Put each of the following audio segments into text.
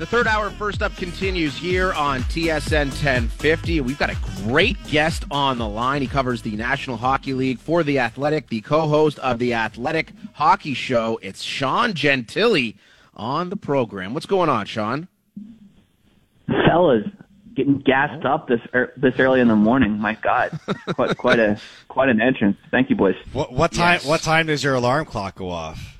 The third hour first up continues here on TSN 1050. We've got a great guest on the line. He covers the National Hockey League for The Athletic, the co host of The Athletic Hockey Show. It's Sean Gentille on the program. What's going on, Sean? Fellas, getting gassed up this er, this early in the morning. My God, quite quite a quite an entrance. Thank you, boys. What, what time? Yes. What time does your alarm clock go off?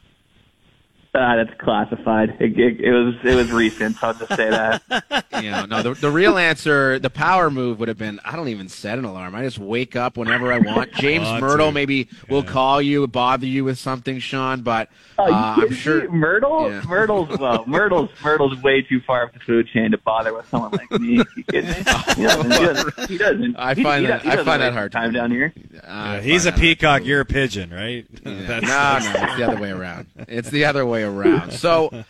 Uh, that's classified. It, it, it was it was recent. So I'll just say that. You know, no, the, the real answer, the power move would have been I don't even set an alarm. I just wake up whenever I want. James Oh, Mirtle dude. maybe will call you, bother you with something, Sean, but uh, you I'm sure. me? Mirtle, Yeah. Mirtle's well, Mirtle's Mirtle's way too far up the food chain to bother with someone like me. You kidding me? He doesn't. He doesn't. He doesn't. I find he that- doesn't- he I find that hard Time down here. I Uh, he's a find that- peacock. You're a pigeon, right? Yeah. That's- No, no, it's the other way around. It's the other way around. So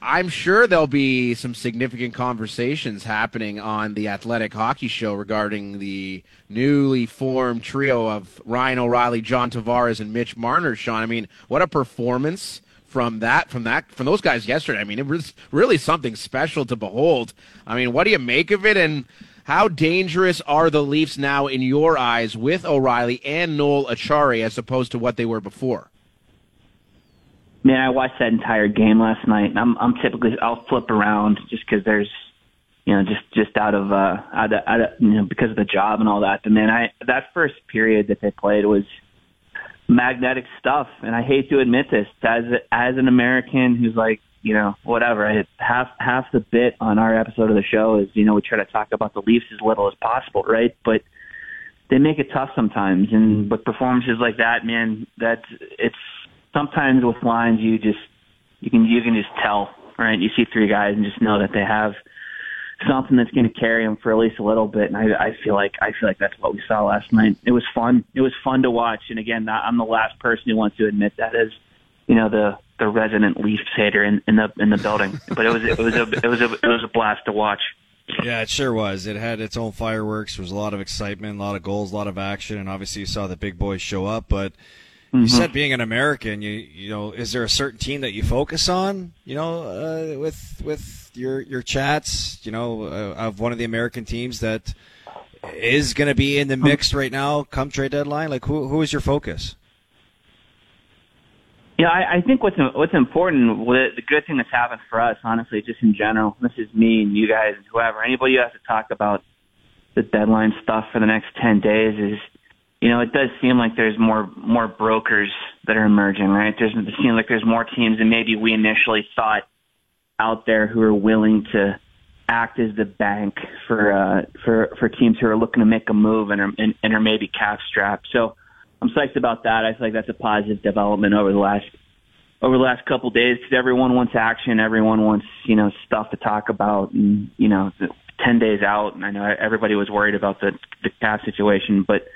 I'm sure there'll be some significant conversations happening on the Athletic Hockey Show regarding the newly formed trio of Ryan O'Reilly, John Tavares, and Mitch Marner. Sean, I mean, what a performance from that from that from those guys yesterday. I mean, it was really something special to behold. I mean, what do you make of it and how dangerous are the Leafs now in your eyes with O'Reilly and Noel Acciari as opposed to what they were before? Man, I watched that entire game last night. and I'm I'm typically I'll flip around just because there's you know just just out of uh out of, out of you know because of the job and all that. But man, I that first period that they played was magnetic stuff, and I hate to admit this as as an American who's like you know whatever. I, half half the bit on our episode of the show is you know we try to talk about the Leafs as little as possible, right? But they make it tough sometimes, and with performances like that, man, that's it's sometimes with lines you just you can you can just tell, right? You see three guys and just know that they have something that's going to carry them for at least a little bit. And I, I feel like I feel like that's what we saw last night. It was fun. It was fun to watch. And again, I'm the last person who wants to admit that as you know the the resident Leafs hater in, in the in the building. But it was it was a it was a it was a blast to watch. Yeah, it sure was. It had its own fireworks. There was a lot of excitement, a lot of goals, a lot of action, and obviously you saw the big boys show up. But you said being an American, you you know, is there a certain team that you focus on? You know, uh, with with your your chats, you know, uh, of one of the American teams that is going to be in the mix right now come trade deadline. Like who who is your focus? Yeah, I, I think what's what's important, what, the good thing that's happened for us, honestly, just in general. This is me and you guys, and whoever, anybody who has to talk about the deadline stuff for the next ten days is, you know, it does seem like there's more more brokers that are emerging, right? There's it seems like there's more teams than maybe we initially thought out there who are willing to act as the bank for uh, for for teams who are looking to make a move and are and, and are maybe cap strapped. So I'm psyched about that. I feel like that's a positive development over the last over the last couple of days because everyone wants action. Everyone wants you know stuff to talk about, and you know, ten days out. And I know everybody was worried about the the situation, but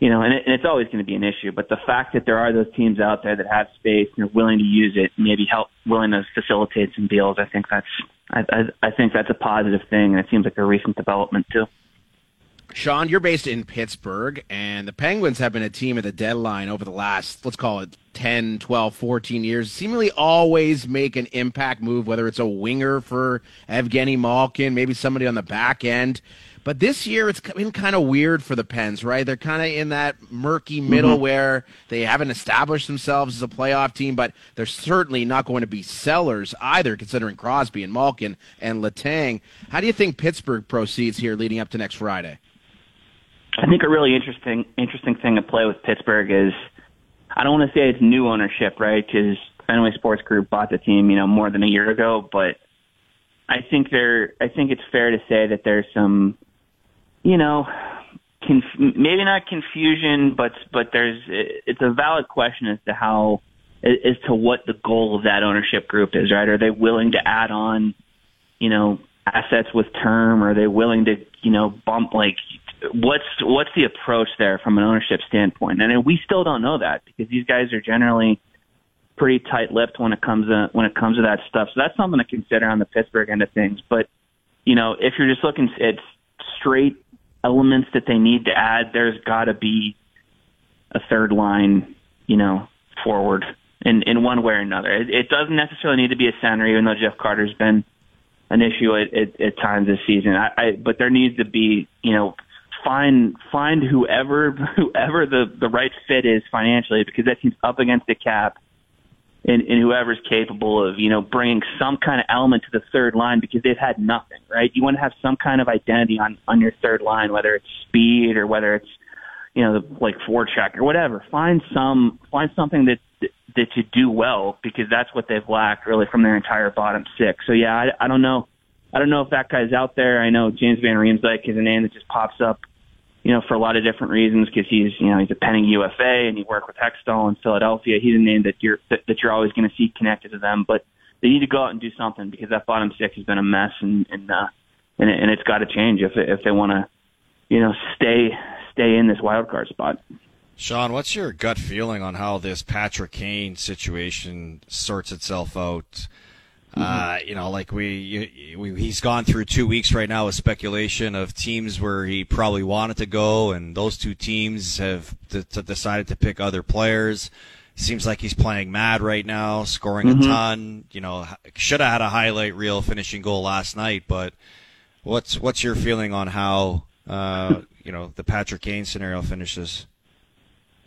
you know, and, it, and it's always going to be an issue. But the fact that there are those teams out there that have space and are willing to use it, maybe help, willing to facilitate some deals, I think that's I, I, I think that's a positive thing, and it seems like a recent development too. Sean, you're based in Pittsburgh, and the Penguins have been a team at the deadline over the last, let's call it 10, 12, 14 years, seemingly always make an impact move, whether it's a winger for Evgeny Malkin, maybe somebody on the back end. But this year, it's been kind of weird for the Pens, right? They're kind of in that murky middle mm-hmm. where they haven't established themselves as a playoff team, but they're certainly not going to be sellers either, considering Crosby and Malkin and Letang. How do you think Pittsburgh proceeds here leading up to next Friday? I think a really interesting interesting thing to play with Pittsburgh is I don't want to say it's new ownership, right? Because Fenway Sports Group bought the team, you know, more than a year ago. But I think there, I think it's fair to say that there's some, you know, conf- maybe not confusion, but but there's it's a valid question as to how as to what the goal of that ownership group is, right? Are they willing to add on, you know, assets with term? Are they willing to, you know, bump like what's what's the approach there from an ownership standpoint? And we still don't know that because these guys are generally pretty tight-lipped when it comes to when it comes to that stuff. So that's something to consider on the Pittsburgh end of things. But you know, if you're just looking at straight elements that they need to add, there's got to be a third line, you know, forward in in one way or another. It, it doesn't necessarily need to be a center, even though Jeff Carter's been an issue at, at, at times this season. I, I, but there needs to be, you know, find find whoever whoever the the right fit is financially because that team's up against the cap and, and whoever's capable of, you know, bringing some kind of element to the third line because they've had nothing, right? You want to have some kind of identity on, on your third line, whether it's speed or whether it's, you know, like forecheck or whatever. Find some, find something that, that, you do well because that's what they've lacked really from their entire bottom six. So yeah, I, I don't know. I don't know if that guy's out there. I know James Van Riemsdyk is a name that just pops up you know, for a lot of different reasons because he's, you know, he's a pending UFA and he worked with Hextall in Philadelphia. He's a name that you're that, that you're always going to see connected to them, but they need to go out and do something because that bottom six has been a mess and and uh, and, it, and it's got to change if if they want to, you know, stay stay in this wild card spot. Sean, what's your gut feeling on how this Patrick Kane situation sorts itself out? Mm-hmm. Uh, you know, like we, we, he's gone through two weeks right now with speculation of teams where he probably wanted to go, and those two teams have d- d- decided to pick other players. Seems like he's playing mad right now, scoring mm-hmm. a ton. You know, should have had a highlight reel finishing goal last night, but what's what's your feeling on how uh, you know the Patrick Kane scenario finishes?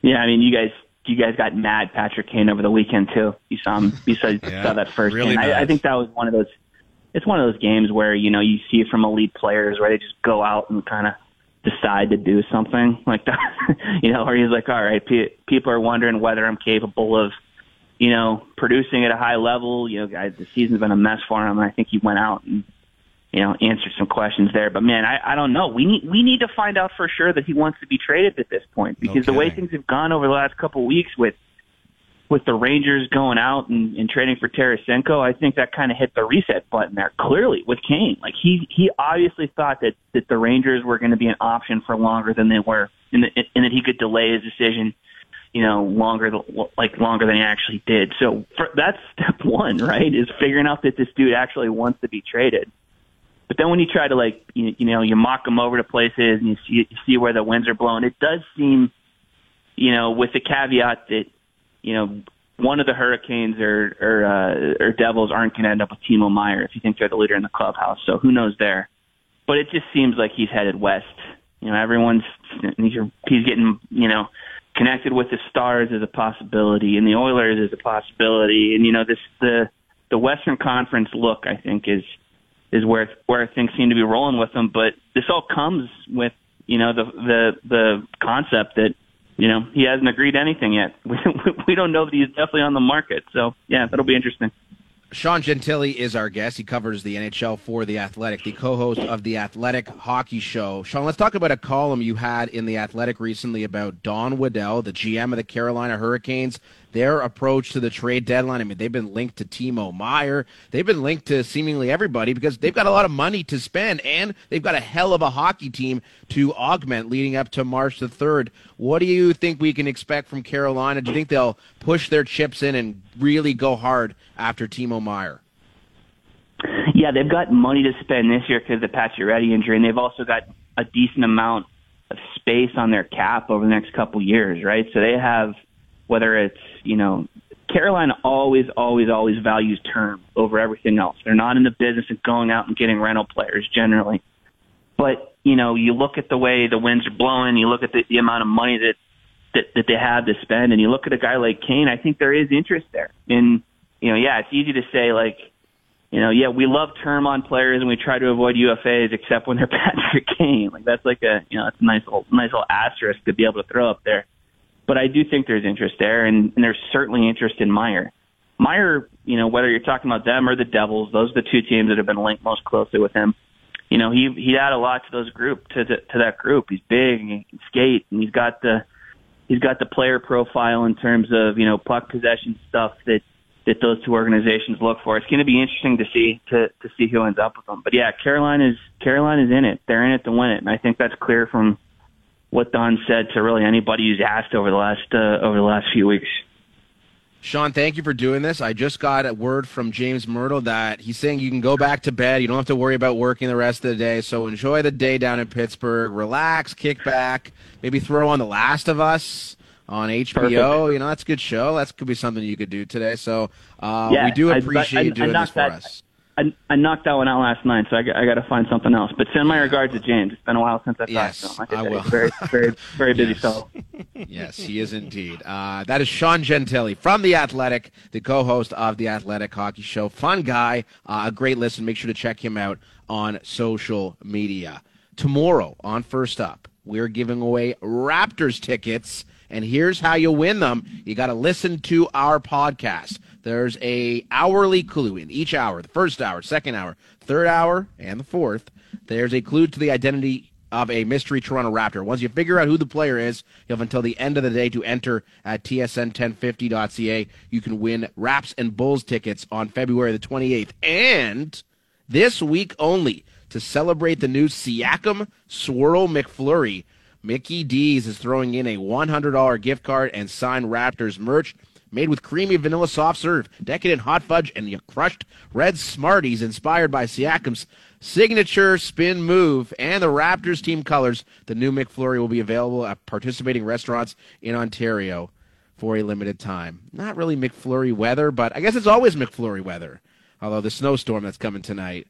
Yeah, I mean, you guys you guys got mad Patrick Kane over the weekend too. You saw him. You saw, yeah, saw that first really game. I, I think that was one of those. It's one of those games where you know you see from elite players where they just go out and kind of decide to do something like that. you know, where he's like, all right, pe- people are wondering whether I'm capable of, you know, producing at a high level. You know, guys, the season's been a mess for him, and I think he went out and you know, answer some questions there. But man, I, I don't know. We need we need to find out for sure that he wants to be traded at this point because okay. the way things have gone over the last couple of weeks with with the Rangers going out and, and trading for Tarasenko, I think that kind of hit the reset button there. Clearly with Kane, like he he obviously thought that that the Rangers were going to be an option for longer than they were, and, the, and that he could delay his decision you know, longer, like longer than he actually did. So for, that's step one, right? Is figuring out that this dude actually wants to be traded. But then when you try to like you, you know you mock them over to places and you see you see where the winds are blowing, it does seem, you know, with the caveat that you know one of the Hurricanes or or, uh, or Devils aren't going to end up with Timo Meier if you think they're the leader in the clubhouse. So who knows there? But it just seems like he's headed west. You know, everyone's he's he's getting you know connected with the Stars as a possibility, and the Oilers as a possibility, and you know this the the Western Conference look I think is is where where things seem to be rolling with them. But this all comes with you know the the the concept that you know he hasn't agreed to anything yet. We we don't know that he's definitely on the market. So yeah, that'll be interesting. Sean Gentille is our guest. He covers the NHL for The Athletic, the co host of The Athletic Hockey Show. Sean, let's talk about a column you had in The Athletic recently about Don Waddell, the GM of the Carolina Hurricanes, their approach to the trade deadline. I mean, they've been linked to Timo Meier. They've been linked to seemingly everybody because they've got a lot of money to spend and they've got a hell of a hockey team to augment leading up to March the 3rd. What do you think we can expect from Carolina? Do you think they'll push their chips in and really go hard after Timo Meier? Yeah, they've got money to spend this year because of the Pacioretty injury, and they've also got a decent amount of space on their cap over the next couple years, right? So they have – whether it's, you know, Carolina always, always, always values term over everything else. They're not in the business of going out and getting rental players generally. But, you know, you look at the way the winds are blowing, you look at the, the amount of money that, that, that they have to spend, and you look at a guy like Kane, I think there is interest there. And, you know, yeah, it's easy to say, like, you know, yeah, we love term on players and we try to avoid UFAs except when they're Patrick Kane. Like that's like a you know, that's a nice little nice little asterisk to be able to throw up there. But I do think there's interest there, and, and there's certainly interest in Meier. Meier, you know, whether you're talking about them or the Devils, those are the two teams that have been linked most closely with him. You know, he he add a lot to those group to to, to that group. He's big and he can skate, and he's got the he's got the player profile in terms of you know puck possession stuff that that those two organizations look for. It's going to be interesting to see to to see who ends up with them. But yeah, Carolina is Carolina is in it. They're in it to win it, and I think that's clear from what Don said to really anybody who's asked over the last uh, over the last few weeks. Sean, thank you for doing this. I just got a word from James Mirtle that he's saying you can go back to bed. You don't have to worry about working the rest of the day. So enjoy the day down in Pittsburgh. Relax, kick back, maybe throw on The Last of Us on HBO. Perfect. You know, that's a good show. That could be something you could do today. So uh, yeah, we do appreciate I, I, you doing this for that, us. I, I knocked that one out last night, so I, I got to find something else. But send my regards to James. It's been a while since I've Yes, talked to him. I said, will. very, very, very busy Yes. fellow. yes, he is indeed. Uh, that is Sean Gentille from The Athletic, the co host of The Athletic Hockey Show. Fun guy, uh, a great listen. Make sure to check him out on social media. Tomorrow on First Up, we're giving away Raptors tickets. And here's how you win them. You got to listen to our podcast. There's a hourly clue in each hour, the first hour, second hour, third hour, and the fourth. There's a clue to the identity of a mystery Toronto Raptor. Once you figure out who the player is, you have until the end of the day to enter at tsn1050.ca. You can win Raps and Bulls tickets on February the 28th. And this week only, to celebrate the new Siakam Swirl McFlurry, Mickey D's is throwing in a $100 gift card and signed Raptors merch made with creamy vanilla soft serve, decadent hot fudge, and your crushed red Smarties inspired by Siakam's signature spin move and the Raptors team colors. The new McFlurry will be available at participating restaurants in Ontario for a limited time. Not really McFlurry weather, but I guess it's always McFlurry weather. Although the snowstorm that's coming tonight,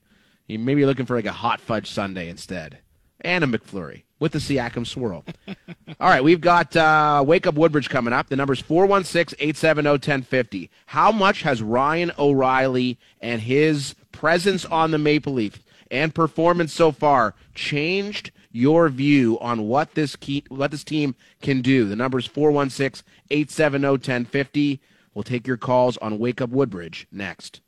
you may be looking for like a hot fudge sundae instead. And a McFlurry with the Siakam swirl. All right, we've got uh, Wake Up Woodbridge coming up. The number's 416-870-1050. How much has Ryan O'Reilly and his presence on the Maple Leaf and performance so far changed your view on what this key, what this team can do? The number's 416-870-1050. We'll take your calls on Wake Up Woodbridge next.